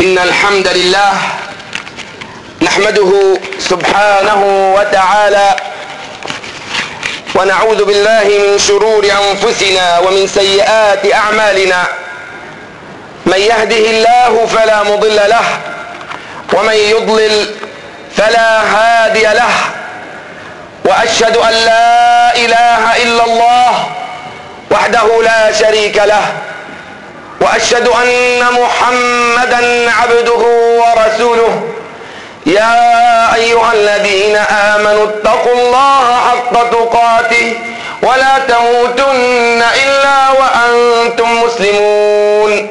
إن الحمد لله نحمده سبحانه وتعالى ونعوذ بالله من شرور أنفسنا ومن سيئات أعمالنا. من يهده الله فلا مضل له ومن يضلل فلا هادي له. وأشهد أن لا إله إلا الله وحده لا شريك له. وأشهد أن محمدا عبده ورسوله. يا أيها الذين آمنوا اتقوا الله حق تقاته ولا تموتن إلا وأنتم مسلمون.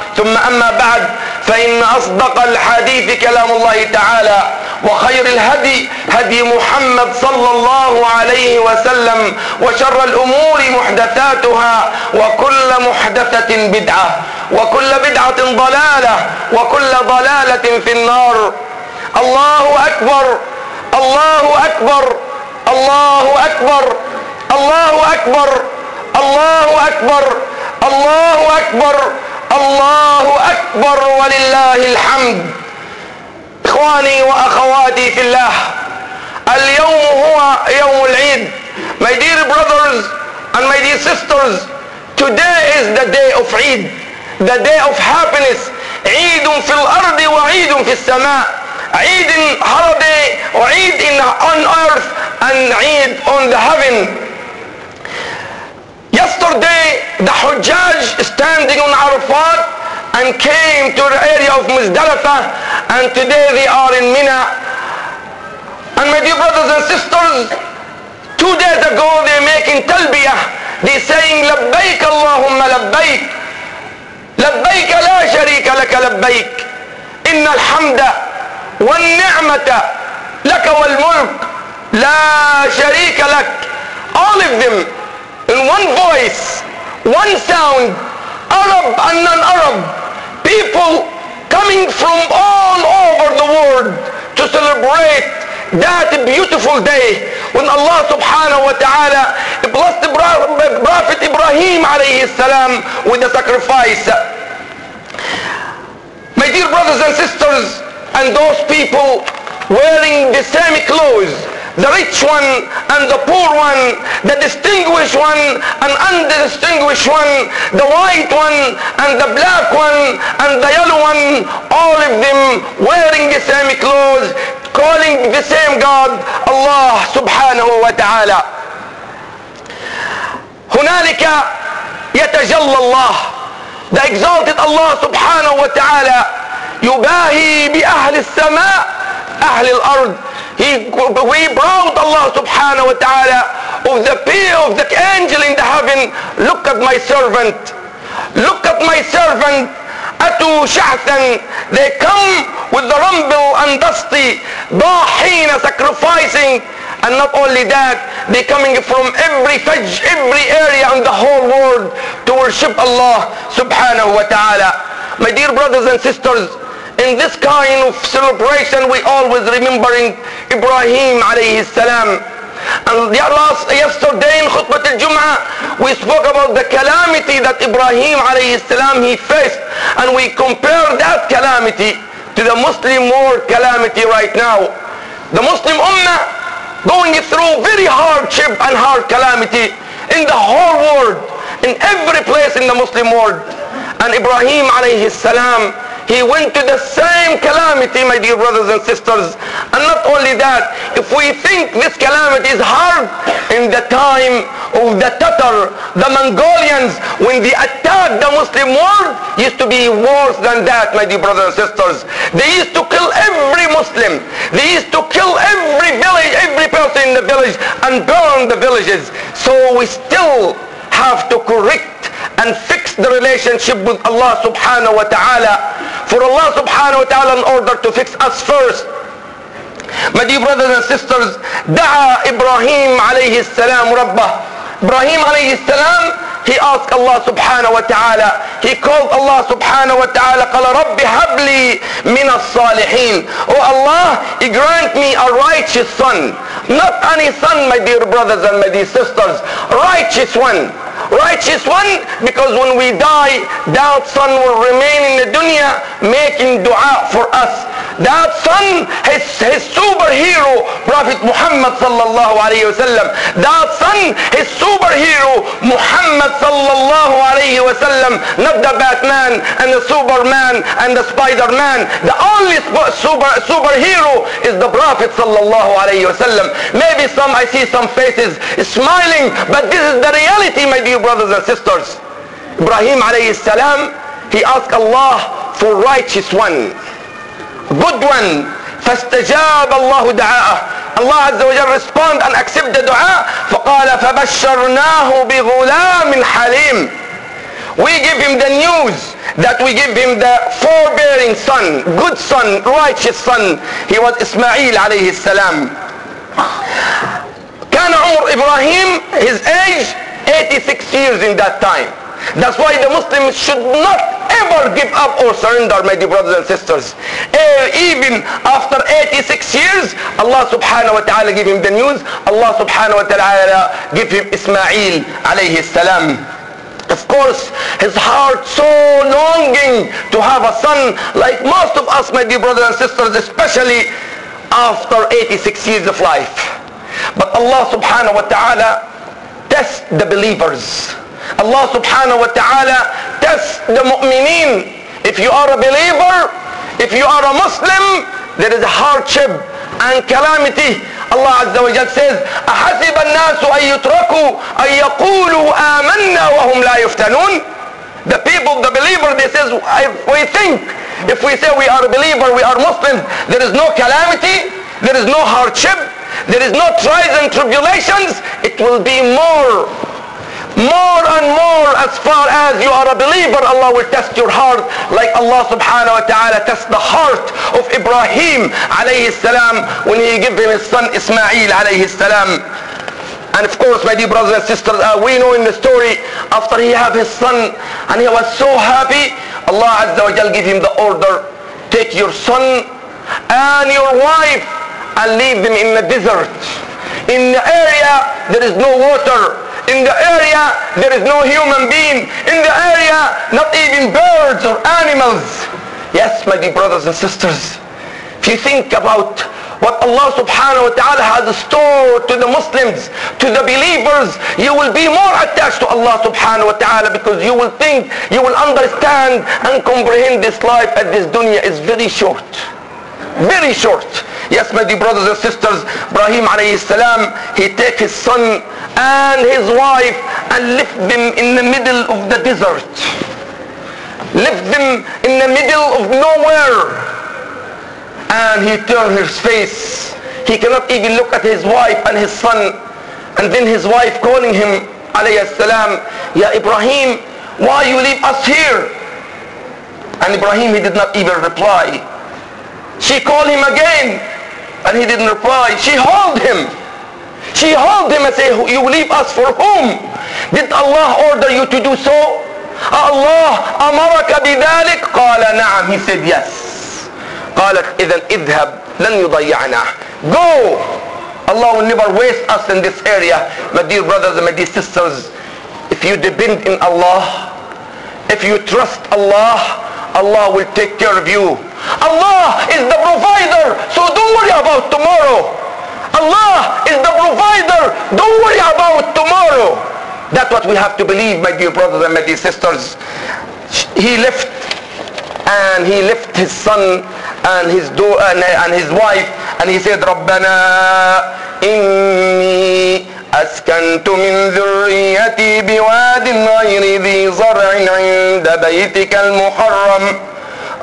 ثم أما بعد فإن أصدق الحديث كلام الله تعالى وخير الهدي هدي محمد صلى الله عليه وسلم وشر الأمور محدثاتها وكل محدثة بدعة وكل بدعة ضلالة وكل ضلالة في النار. الله أكبر الله أكبر الله أكبر الله أكبر الله أكبر الله أكبر. الله اكبر ولله الحمد اخواني واخواتي في الله اليوم هو يوم العيد my dear brothers and my dear sisters today is the day of Eid the day of happiness عيد في الأرض وعيد في السماء عيد holiday وعيد in on earth and عيد on the heaven yesterday the Hujjaj standing on Arafat and came to the area of Muzdalifah and today they are in Mina and my dear brothers and sisters two days ago they're making talbiyah they saying لبيك اللهم لبيك لبيك لا شريك لك لبيك إن الحمد والنعمة لك والملك لا شريك لك all of them one voice one sound Arab and non-Arab people coming from all over the world to celebrate that beautiful day when Allah subhanahu wa ta'ala blessed Prophet Ibrahim alayhi salam with the sacrifice. My dear brothers and sisters and those people wearing the same clothes the rich one and the poor one the distinguished one and undistinguished one the white one and the black one and the yellow one all of them wearing the same clothes calling the same God Allah subhanahu wa ta'ala هنالك يتجلى الله the exalted Allah subhanahu wa ta'ala يباهي بأهل السماء أهل الأرض he we brought Allah subhanahu wa ta'ala of the peer of the angel in the heaven look at my servant look at my servant أتوا شعثا they come with the rumble and dusty ضاحين sacrificing and not only that they coming from every fajj every area in the whole world to worship Allah subhanahu wa ta'ala my dear brothers and sisters in this kind of celebration we always remembering Ibrahim alayhi salam. And last yesterday in khutbah al-Jum'ah we spoke about the calamity that Ibrahim alayhi salam he faced. And we compare that calamity to the Muslim world calamity right now. The Muslim ummah going through very hardship and hard calamity in the whole world in every place in the Muslim world. And Ibrahim alayhi salam he went to the same calamity my dear brothers and sisters and not only that if we think this calamity is hard in the time of the Tatar the Mongolians when they attacked the Muslim world used to be worse than that my dear brothers and sisters they used to kill every Muslim. They used to kill every village, every person in the village and burn the villages. So we still have to correct and fix the relationship with Allah subhanahu wa ta'ala. For Allah subhanahu wa ta'ala in order to fix us first. My dear brothers and sisters, دعا إبراهيم عليه السلام ربه. إبراهيم عليه السلام he asked Allah subhanahu wa ta'ala he called Allah subhanahu wa ta'ala قال رب هب لي من الصالحين oh Allah he grant me a righteous son not any son my dear brothers and my dear sisters righteous one righteous one because when we die that son will remain in the dunya making dua for us. That son his, his superhero prophet muhammad sallallahu alayhi wasallam that son his superhero muhammad sallallahu alayhi wasallam not the batman and the superman and the spider-man. The only super superhero is the prophet sallallahu alayhi wasallam maybe some i see some faces smiling but this is the reality my dear brothers and sisters ibrahim alayhi salam he asked allah for righteous one good one فاستجاب الله دعاءه الله عز وجل respond and accept the dua فقال فبشرناه بغلام حليم we give him the news that we give him the forbearing son good son righteous son he was Ismail عليه السلام كان عمر إبراهيم his age 86 years in that time that's why the Muslims should not ever give up or surrender, my dear brothers and sisters. Eh, even after 86 years, Allah subhanahu wa ta'ala give him the news. Allah subhanahu wa ta'ala uh, give him Ismail alayhi salam. Of course, his heart so longing to have a son like most of us, my dear brothers and sisters, especially after 86 years of life. But Allah subhanahu wa ta'ala test the believers. Allah subhanahu wa ta'ala test the mu'mineen. If you are a believer, if you are a Muslim, there is a hardship and calamity. Allah Azza wa Jal says, أحسب الناس أن يتركوا أن يقولوا آمنا وهم لا يفتنون The people, the believer, they says, we think, if we say we are a believer, we are Muslims, there is no calamity, there is no hardship, there is no trials and tribulations, it will be more more and more as far as you are a believer. Allah will test your heart like Allah subhanahu wa ta'ala test the heart of Ibrahim alayhi salam when he gave him his son Ismail alayhi salam. And of course my dear brothers and sisters uh, we know in the story after he have his son and he was so happy Allah azza wa jal give him the order take your son and your wife and leave them in the desert in the area there is no water in the area there is no human being in the area not even birds or animals yes my dear brothers and sisters if you think about what Allah subhanahu wa ta'ala has stored to the Muslims, to the believers, you will be more attached to Allah subhanahu wa ta'ala because you will think, you will understand and comprehend this life at this dunya is very short. Very short. Yes, my dear brothers and sisters, Ibrahim alayhi salam, he take his son and his wife and left them in the middle of the desert. Left them in the middle of nowhere. And he turned his face. He cannot even look at his wife and his son. And then his wife calling him, alayhi salam, Ya Ibrahim, why you leave us here? And Ibrahim, he did not even reply. She called him again and he didn't reply. She hold him. She hold him and say, you leave us for whom? Did Allah order you to do so? Allah أمرك بذلك? قال نعم. He said yes. قالت إذا اذهب لن يضيعنا. Go. Allah will never waste us in this area. My dear brothers and my dear sisters, if you depend in Allah, if you trust Allah, Allah will take care of you. Allah is the provider, so don't worry about tomorrow. Allah is the provider, don't worry about tomorrow. That's what we have to believe, my dear brothers and my dear sisters. He left and he left his son and his daughter and, and his wife and he said ربنا إني أسكنت من ذريتي بواد غير ذي زرع عند بيتك المحرم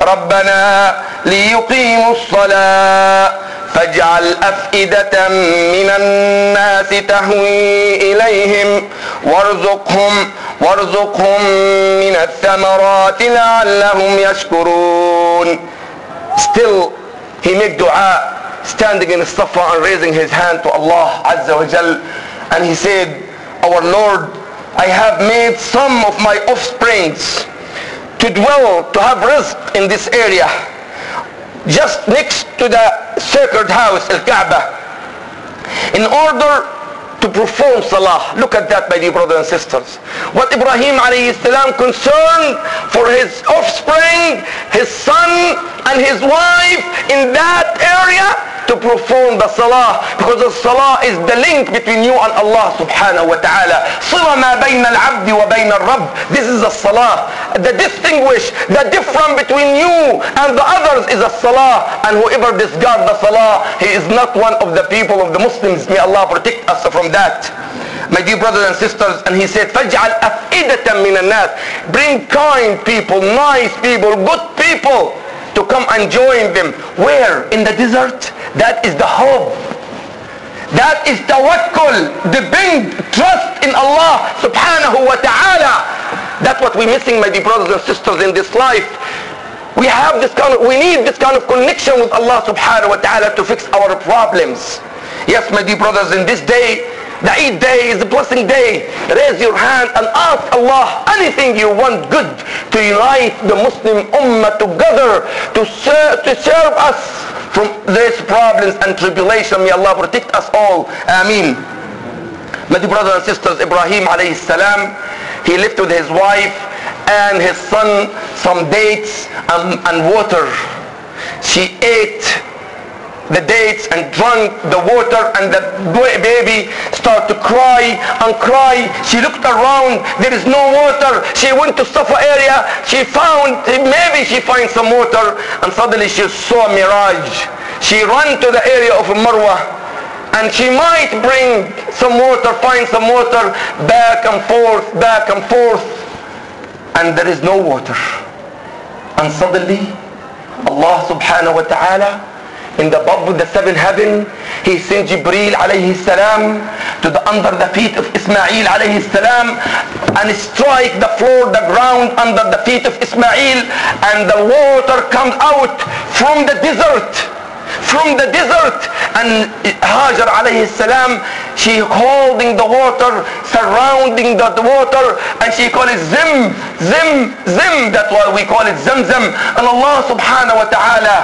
ربنا ليقيموا الصلاة فاجعل أفئدة من الناس تهوي إليهم وارزقهم وارزقهم من الثمرات لعلهم يشكرون Still he make dua standing in Safa and raising his hand to Allah Azza wa Jal and he said our Lord I have made some of my offsprings to dwell to have rest in this area just next to the sacred house Al-Kaaba in order to perform salah. Look at that, my dear brothers and sisters. What Ibrahim alayhi salam concerned for his offspring, his son and his wife in that area to perform the salah because the salah is the link between you and Allah subhanahu wa ta'ala صلة ما بين العبد وبين الرب this is the salah the distinguish the difference between you and the others is a salah and whoever discard the salah he is not one of the people of the Muslims may Allah protect us from that my dear brothers and sisters and he said فَاجْعَلْ أَفْئِدَةً مِنَ النَّاسِ bring kind people nice people good people to come and join them. Where? In the desert? That is the hope. That is tawakkul, big trust in Allah subhanahu wa ta'ala. That's what we're missing, my dear brothers and sisters, in this life. We have this kind of, we need this kind of connection with Allah subhanahu wa ta'ala to fix our problems. Yes, my dear brothers, in this day, the Eid day is a blessing day. Raise your hand and ask Allah anything you want good to unite the Muslim Ummah together to serve, to serve us from these problems and tribulation. May Allah protect us all. Ameen. My dear brothers and sisters, Ibrahim alayhi salam, he lived with his wife and his son some dates and, and water. She ate the dates and drank the water and the baby started to cry and cry. She looked around, there is no water. She went to Safa area, she found, maybe she finds some water and suddenly she saw a mirage. She ran to the area of Marwa and she might bring some water, find some water, back and forth, back and forth and there is no water. And suddenly Allah subhanahu wa ta'ala in the above the seven heaven he sent Jibreel alayhi salam to the under the feet of Ismail alayhi salam and strike the floor the ground under the feet of Ismail and the water comes out from the desert from the desert. And Hajar alayhi salam she holding the water surrounding the water and she call it zim zim zim. That's why we call it Zim Zim. And Allah subhanahu wa ta'ala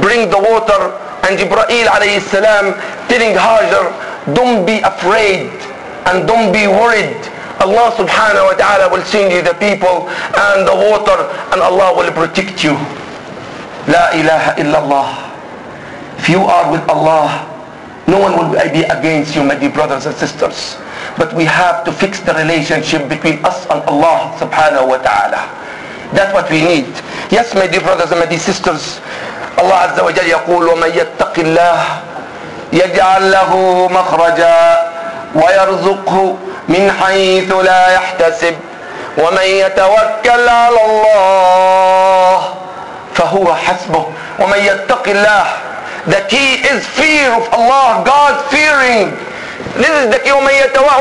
bring the water. And Jibreel alayhi salam telling Hajar don't be afraid and don't be worried. Allah subhanahu wa ta'ala will send you the people and the water and Allah will protect you. La ilaha illallah. If you are with Allah no one will be against you my dear brothers and sisters. But we have to fix the relationship between us and Allah subhanahu wa ta'ala. That's what we need. Yes my dear brothers and my dear sisters الله عز وجل يقول ومن يتق الله يجعل له مخرجا ويرزقه من حيث لا يحتسب. ومن يتوكل على الله فهو حسبه. ومن يتق الله the key is fear of Allah God fearing. This is the key ومن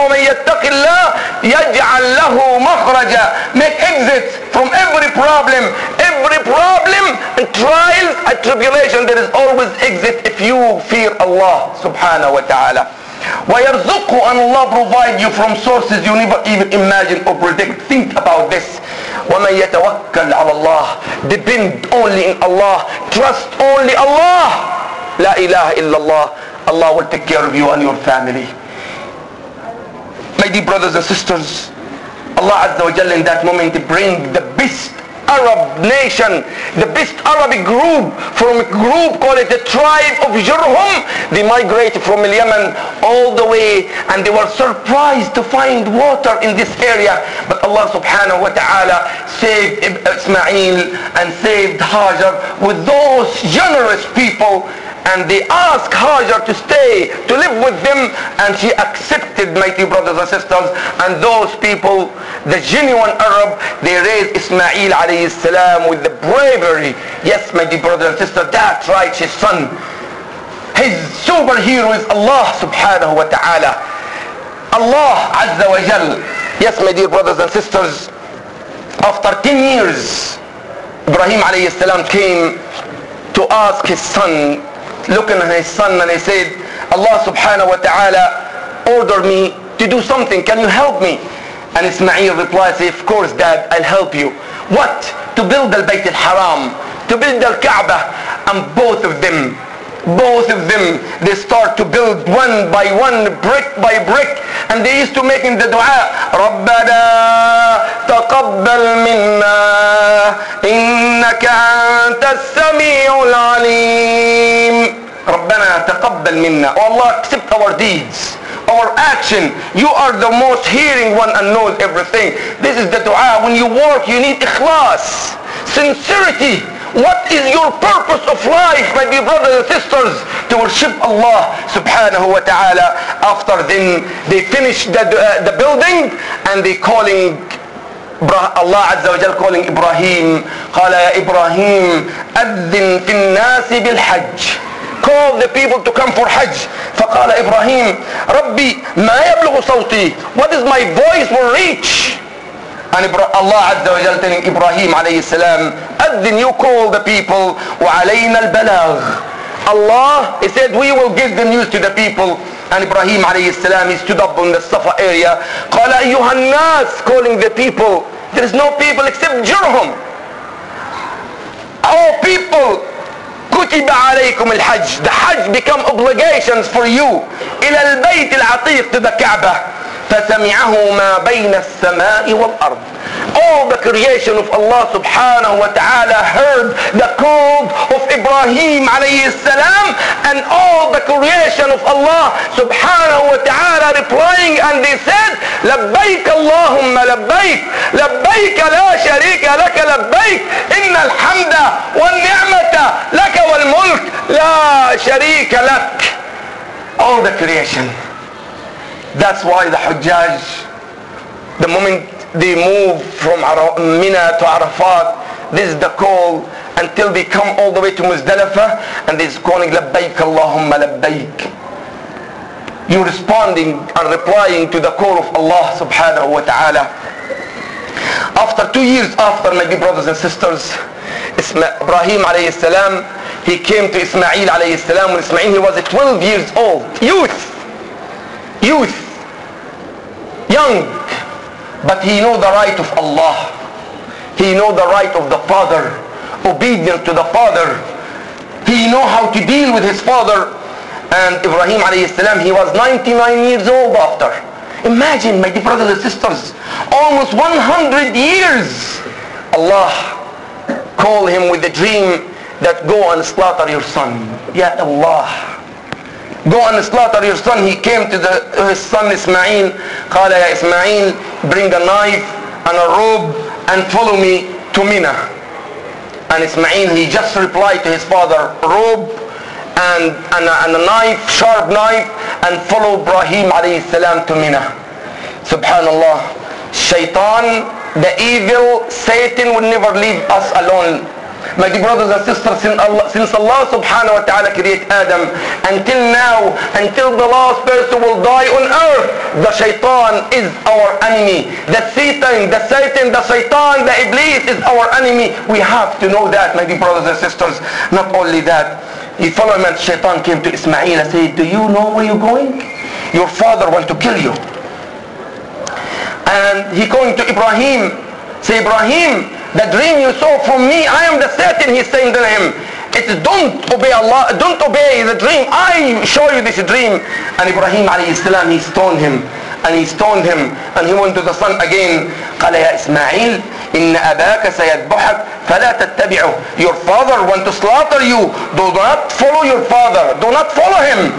ومن يتق الله يجعل له مخرجا make exits from every problem every problem and trials and tribulation there is always exit if you fear Allah subhanahu wa ta'ala ويرزقه and Allah provide you from sources you never even imagine or predict think about this ومن يتوكل على الله depend only in Allah trust only Allah La ilaha illallah. Allah will take care of you and your family. My dear brothers and sisters, Allah Azza wa Jalla in that moment bring the best Arab nation, the best Arabic group from a group called the tribe of Jurhum. They migrated from Yemen all the way and they were surprised to find water in this area. But Allah subhanahu wa ta'ala saved Ismail and saved Hajar with those generous people and they asked Hajar to stay, to live with them, and she accepted, mighty brothers and sisters, and those people, the genuine Arab, they raised Ismail alayhi salam with the bravery. Yes, my dear brother and sister, that's right, his son. His superhero is Allah subhanahu wa ta'ala. Allah Azza wa Jal. Yes, my dear brothers and sisters, after 10 years, Ibrahim alayhi salam came to ask his son, looking at his son and he said, Allah subhanahu wa ta'ala ordered me to do something. Can you help me? And Ismail replies, of course dad, I'll help you. What? To build al-Bayt al-Haram, to build al-Kaaba. And both of them, both of them, they start to build one by one, brick by brick. And they used to make in the dua, ربنا تقبل منا إنك أنت السميع العليم ربنا تقبل منا Oh Allah accept our deeds our action you are the most hearing one and knows everything this is the dua when you work you need ikhlas sincerity what is your purpose of life my dear brothers and sisters to worship Allah subhanahu wa ta'ala after then they finish the, uh, the building and they calling الله عز وجل calling إبراهيم قال يا إبراهيم أذن في الناس بالحج call the people to come for Hajj فقال إبراهيم ربي ما يبلغ صوتي what is my voice will reach and Allah عز وجل telling إبراهيم عليه السلام أذن you call the people وعلينا البلاغ Allah he said we will give the news to the people and Ibrahim عليه السلام he stood up on the Safa area قال أيها الناس calling the people there is no people except Jurhum all people كتب عليكم الحج the Hajj become obligations for you إلى البيت العتيق to the Kaaba فسمعه ما بين السماء والأرض all the creation of Allah subhanahu wa ta'ala heard the call of Ibrahim alayhi salam and all the creation of Allah subhanahu wa ta'ala replying and they said لبيك اللهم لبيك لبيك لا شريك لك لبيك إن الحمد والنعمة لك والملك لا شريك لك all the creation that's why the Hujjaj the moment they move from Mina to Arafat this is the call until they come all the way to Muzdalifah and they're calling labbaik Allahumma labbaik. You're responding and replying to the call of Allah subhanahu wa ta'ala. After two years after my dear brothers and sisters Ibrahim alayhi salam he came to Ismail alayhi salam. When Ismail he was 12 years old. Youth. Youth young but he know the right of Allah. He know the right of the father obedient to the father. He know how to deal with his father. And Ibrahim alayhi salam he was 99 years old after. Imagine my dear brothers and sisters almost 100 years. Allah call him with the dream that go and slaughter your son. Ya Allah go and slaughter your son he came to the, his son Ismail قال يا إسماعيل bring a knife and a robe and follow me to Mina and Ismail he just replied to his father robe and, and, a, and a knife sharp knife and follow Ibrahim alayhi salam to Mina subhanallah shaitan the evil Satan will never leave us alone my dear brothers and sisters, since Allah, since Allah subhanahu wa ta'ala created Adam, until now, until the last person will die on earth, the shaitan is our enemy. The Satan, the Satan, the shaitan, the Iblis is our enemy. We have to know that, my dear brothers and sisters. Not only that, the following shaitan came to Ismail and said, do you know where you're going? Your father wants to kill you. And he going to Ibrahim, Say, Ibrahim, the dream you saw from me, I am the Satan. he's saying to him. It is don't obey Allah, don't obey the dream. I show you this dream. And Ibrahim alayhi salam, he stoned him. And he stoned him. And he went to the son again. قال يا إسماعيل إن أباك سيذبحك فلا تتبعه. Your father want to slaughter you. Do not follow your father. Do not follow him.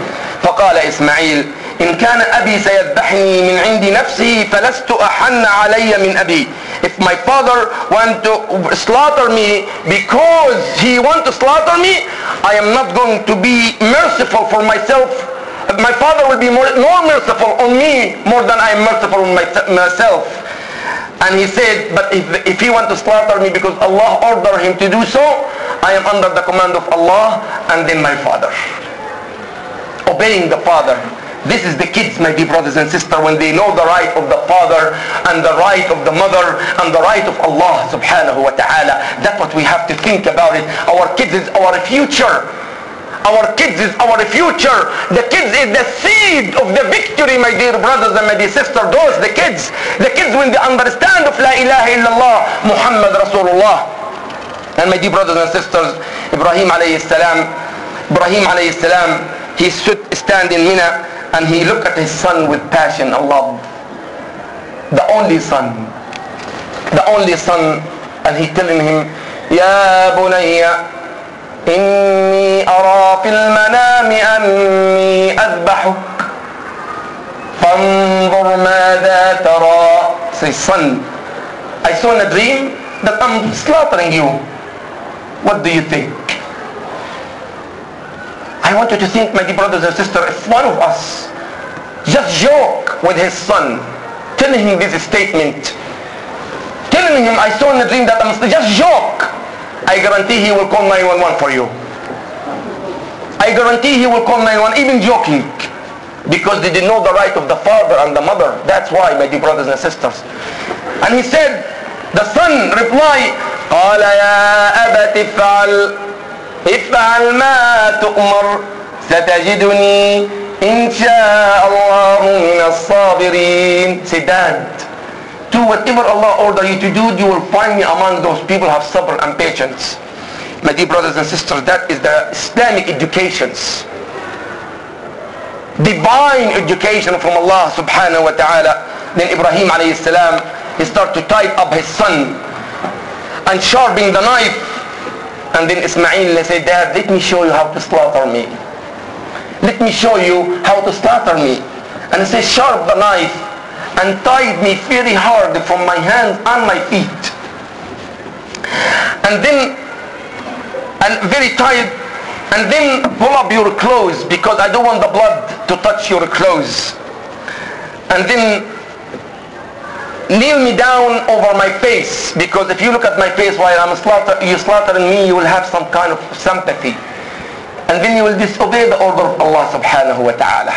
فقال إسماعيل إن كان أبي سيذبحني من عند نفسه فلست أحن علي من أبي if my father want to slaughter me because he want to slaughter me I am not going to be merciful for myself my father will be more, more merciful on me more than I am merciful on my, myself And he said, but if, if he want to slaughter me because Allah ordered him to do so, I am under the command of Allah and then my father. Obeying the father. this is the kids, my dear brothers and sisters, when they know the right of the father and the right of the mother and the right of Allah subhanahu wa ta'ala. That's what we have to think about it. Our kids is our future. Our kids is our future. The kids is the seed of the victory, my dear brothers and my dear sisters. Those, the kids. The kids when they understand of La ilaha illallah, Muhammad Rasulullah. And my dear brothers and sisters, Ibrahim alayhi salam, Ibrahim alayhi salam, he stood standing Mina and he looked at his son with passion and love. The only son. The only son. And he telling him, يا بني إني أرى في المنام أني أذبحك فانظر ماذا ترى Say, son, I saw in a dream that I'm slaughtering you. What do you think? I want you to think, my dear brothers and sisters, if one of us just joke with his son, telling him this statement, telling him, I saw in a dream that I'm just joke, I guarantee he will call 911 for you. I guarantee he will call 911, even joking. Because they didn't know the right of the father and the mother. That's why, my dear brothers and sisters. And he said, the son replied, قال يا أبت افعل افعل ما تؤمر ستجدني إن شاء الله من الصابرين Say dad do whatever Allah order you to do you will find me among those people who have sabr and patience my dear brothers and sisters that is the Islamic educations divine education from Allah subhanahu wa ta'ala then Ibrahim alayhi salam he start to tie up his son and sharpening the knife and then Ismail said dad let me show you how to slaughter me let me show you how to slaughter me and he said sharp the knife and tied me very hard from my hands and my feet. And then and very tight and then pull up your clothes because I don't want the blood to touch your clothes. And then kneel me down over my face because if you look at my face while I'm slaughter, you slaughtering me you will have some kind of sympathy. And then you will disobey the order of Allah subhanahu wa ta'ala.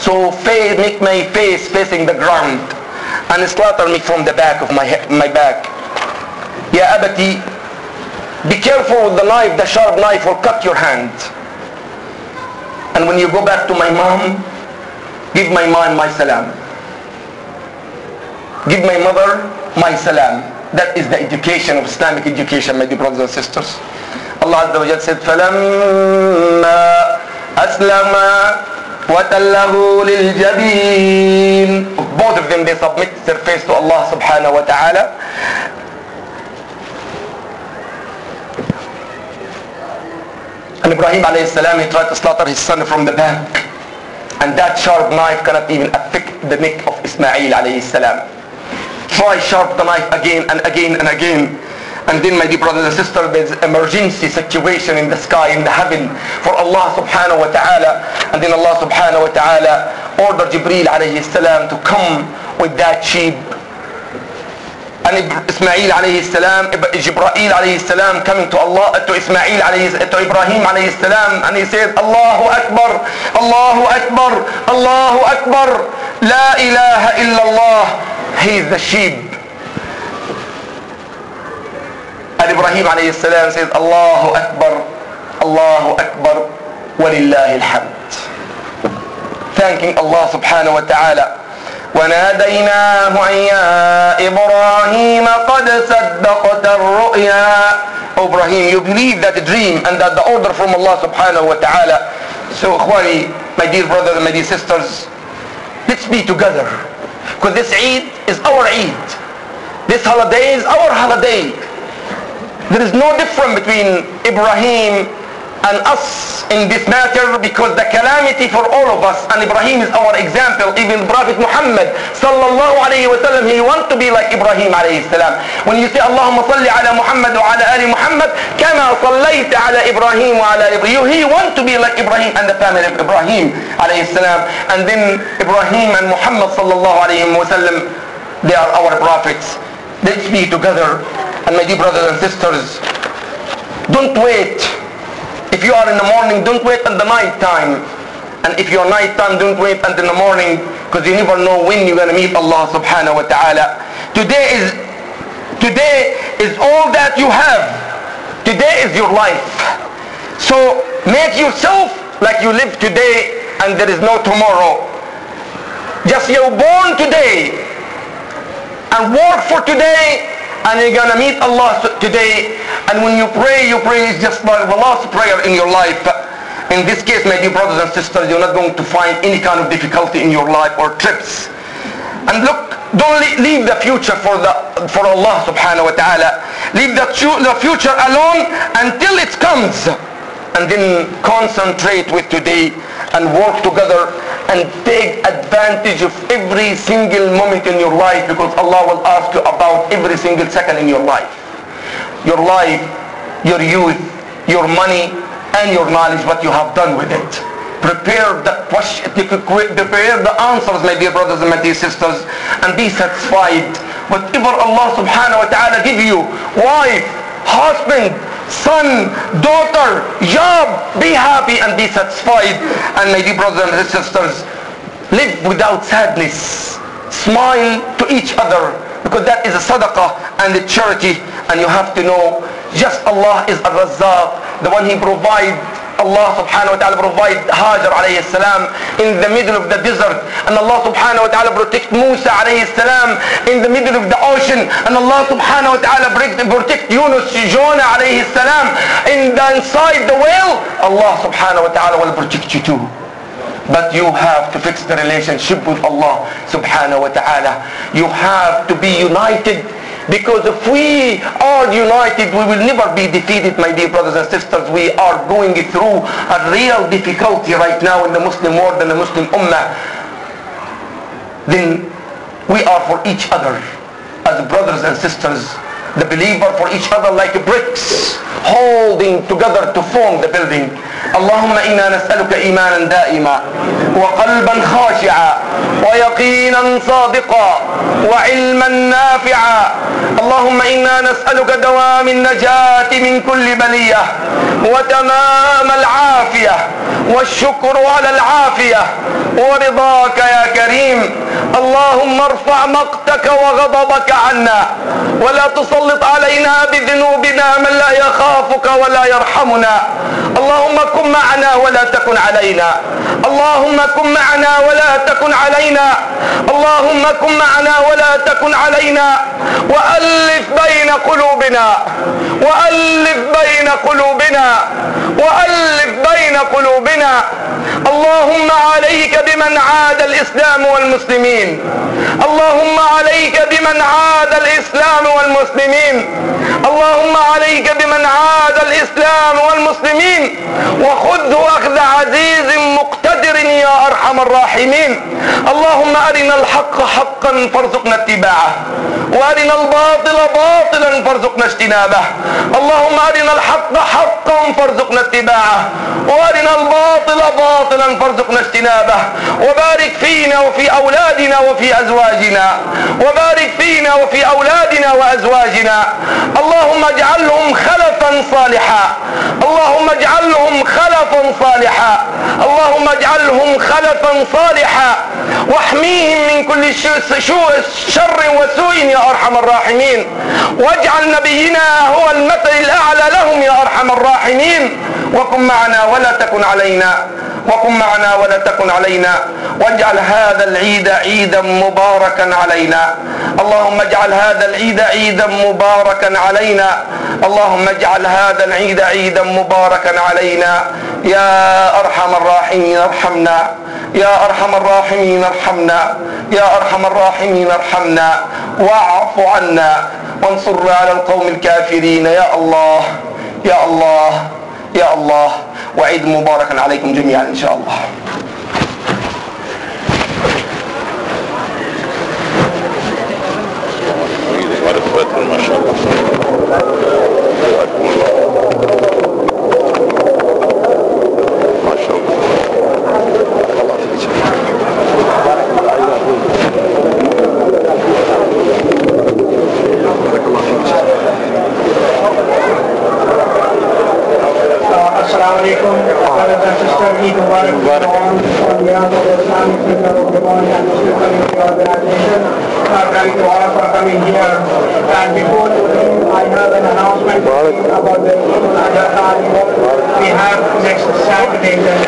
So face, make my face facing the ground and slaughter me from the back of my, my back. Ya abati be careful with the knife the sharp knife will cut your hand. And when you go back to my mom give my mom my salam give my mother my salam that is the education of Islamic education my dear brothers and sisters Allah Azza wa Jal said فَلَمَّا أَسْلَمَ وَتَلَّهُ لِلْجَبِينَ both of them they submit their face to Allah subhanahu wa ta'ala and Ibrahim alayhi salam he tried to slaughter his son from the back and that sharp knife cannot even affect the neck of Ismail alayhi salam try sharp the knife again and again and again. And then my dear brothers and sisters there's emergency situation in the sky in the heaven for Allah subhanahu wa ta'ala. And then Allah subhanahu wa ta'ala ordered Jibreel alayhi salam to come with that sheep. And Ismail alayhi salam Jibreel alayhi salam coming to Allah to Ismail alayhi to Ibrahim alayhi salam. And he said Allahu Akbar Allahu Akbar Allahu Akbar. La ilaha illallah he is the sheep and Ibrahim alayhi salam says Allahu Akbar Allahu Akbar walillahi alhamd thanking Allah subhanahu wa ta'ala وناديناه أن يا إبراهيم قد صدقت الرؤيا Ibrahim you believe that dream and that the order from Allah subhanahu wa ta'ala so إخواني my dear brothers and my dear sisters let's be together because this Eid is our Eid. This holiday is our holiday. There is no difference between Ibrahim and us in this matter because the calamity for all of us and Ibrahim is our example even Prophet Muhammad sallallahu alayhi wa sallam he want to be like Ibrahim alayhi salam when you say Allahumma salli ala Muhammad wa ala ali Muhammad sallayta ala Ibrahim wa ala Ibrahim he want to be like Ibrahim and the family of Ibrahim alayhi salam and then Ibrahim and Muhammad sallallahu alayhi wa sallam They are our prophets. Let's be together. And my dear brothers and sisters, don't wait. If you are in the morning, don't wait until the night time. And if you're night time, don't wait until the morning because you never know when you're going to meet Allah subhanahu wa ta'ala. Today is, today is all that you have. Today is your life. So make yourself like you live today and there is no tomorrow. Just you're born today and work for today and you're gonna meet Allah today. And when you pray you pray is just like the last prayer in your life. In this case my dear brothers and sisters you're not going to find any kind of difficulty in your life or trips. And look don't leave the future for the for Allah subhanahu wa ta'ala. Leave the, the future alone until it comes. And then concentrate with today and work together and take advantage of every single moment in your life because Allah will ask you about every single second in your life. Your life, your youth, your money, and your knowledge, what you have done with it. Prepare the question, prepare the answers, my dear brothers and my dear sisters, and be satisfied. Whatever Allah subhanahu wa ta'ala give you, wife, husband, son, daughter, job, be happy and be satisfied. And my dear brothers and sisters, live without sadness. Smile to each other because that is a sadaqah and a charity. And you have to know just Allah is Ar-Razzaq, the one He provides Allah subhanahu wa ta'ala provide Hajar alayhi salam in the middle of the desert and Allah subhanahu wa ta'ala protect Musa alayhi salam in the middle of the ocean and Allah subhanahu wa ta'ala protect Yunus Jonah alayhi salam in the inside the whale Allah subhanahu wa ta'ala will protect you too. But you have to fix the relationship with Allah subhanahu wa ta'ala. You have to be united because if we are united, we will never be defeated, my dear brothers and sisters. We are going through a real difficulty right now in the Muslim world and the Muslim Ummah. Then we are for each other as brothers and sisters. The believer for each other like bricks holding together to form the building. اللهم إنا نسألك إيمانا دائما وقلبا خاشعا ويقينا صادقا وعلما نافعا اللهم إنا نسألك دوام النجاة من كل بلية وتمام العافية والشكر على العافية ورضاك يا كريم اللهم ارفع مقتك وغضبك عنا ولا تسلط علينا بذنوبنا من لا يخافك ولا يرحمنا. اللهم كن معنا ولا تكن علينا. اللهم كن معنا ولا تكن علينا. اللهم كن معنا ولا تكن علينا. وألف بين قلوبنا. وألف بين قلوبنا. وألف بين قلوبنا. اللهم عليك بمن عاد الإسلام والمسلمين. اللهم عليك بمن عاد الإسلام والمسلمين. اللهم عليك بمن عاد الإسلام والمسلمين وخذه أخذ عزيز مقتدر يا أرحم الراحمين. اللهم أرنا الحق حقا فارزقنا اتباعه وأرنا الباطل باطلا فارزقنا اجتنابه. اللهم أرنا الحق حقا فارزقنا اتباعه وأرنا الباطل باطلا فارزقنا اجتنابه. وبارك فينا وفي أولادنا وفي أزواجنا وبارك فينا وفي أولادنا وأزواجنا اللهم اجعلهم خلفا صالحا. اللهم اجعلهم خلفا صالحا. اللهم اجعلهم خلفا صالحا. واحميهم من كل شر وسوء يا أرحم الراحمين. واجعل نبينا هو المثل الأعلى لهم يا أرحم الراحمين. وكن معنا ولا تكن علينا. وكن معنا ولا تكن علينا واجعل هذا العيد عيدا مباركا علينا. اللهم اجعل هذا العيد عيدا مباركا علينا. اللهم اجعل هذا العيد عيدا مباركا علينا. يا أرحم الراحمين ارحمنا. يا أرحم الراحمين ارحمنا. يا أرحم الراحمين ارحمنا. واعف عنا. وانصرنا على القوم الكافرين. يا الله يا الله يا الله. وعيد مباركا عليكم جميعا إن شاء الله ما شاء الله Thank you. السلام علیکم کی مبارک are coming to all of coming here. And before today, I have an announcement about the Adha We have next Saturday.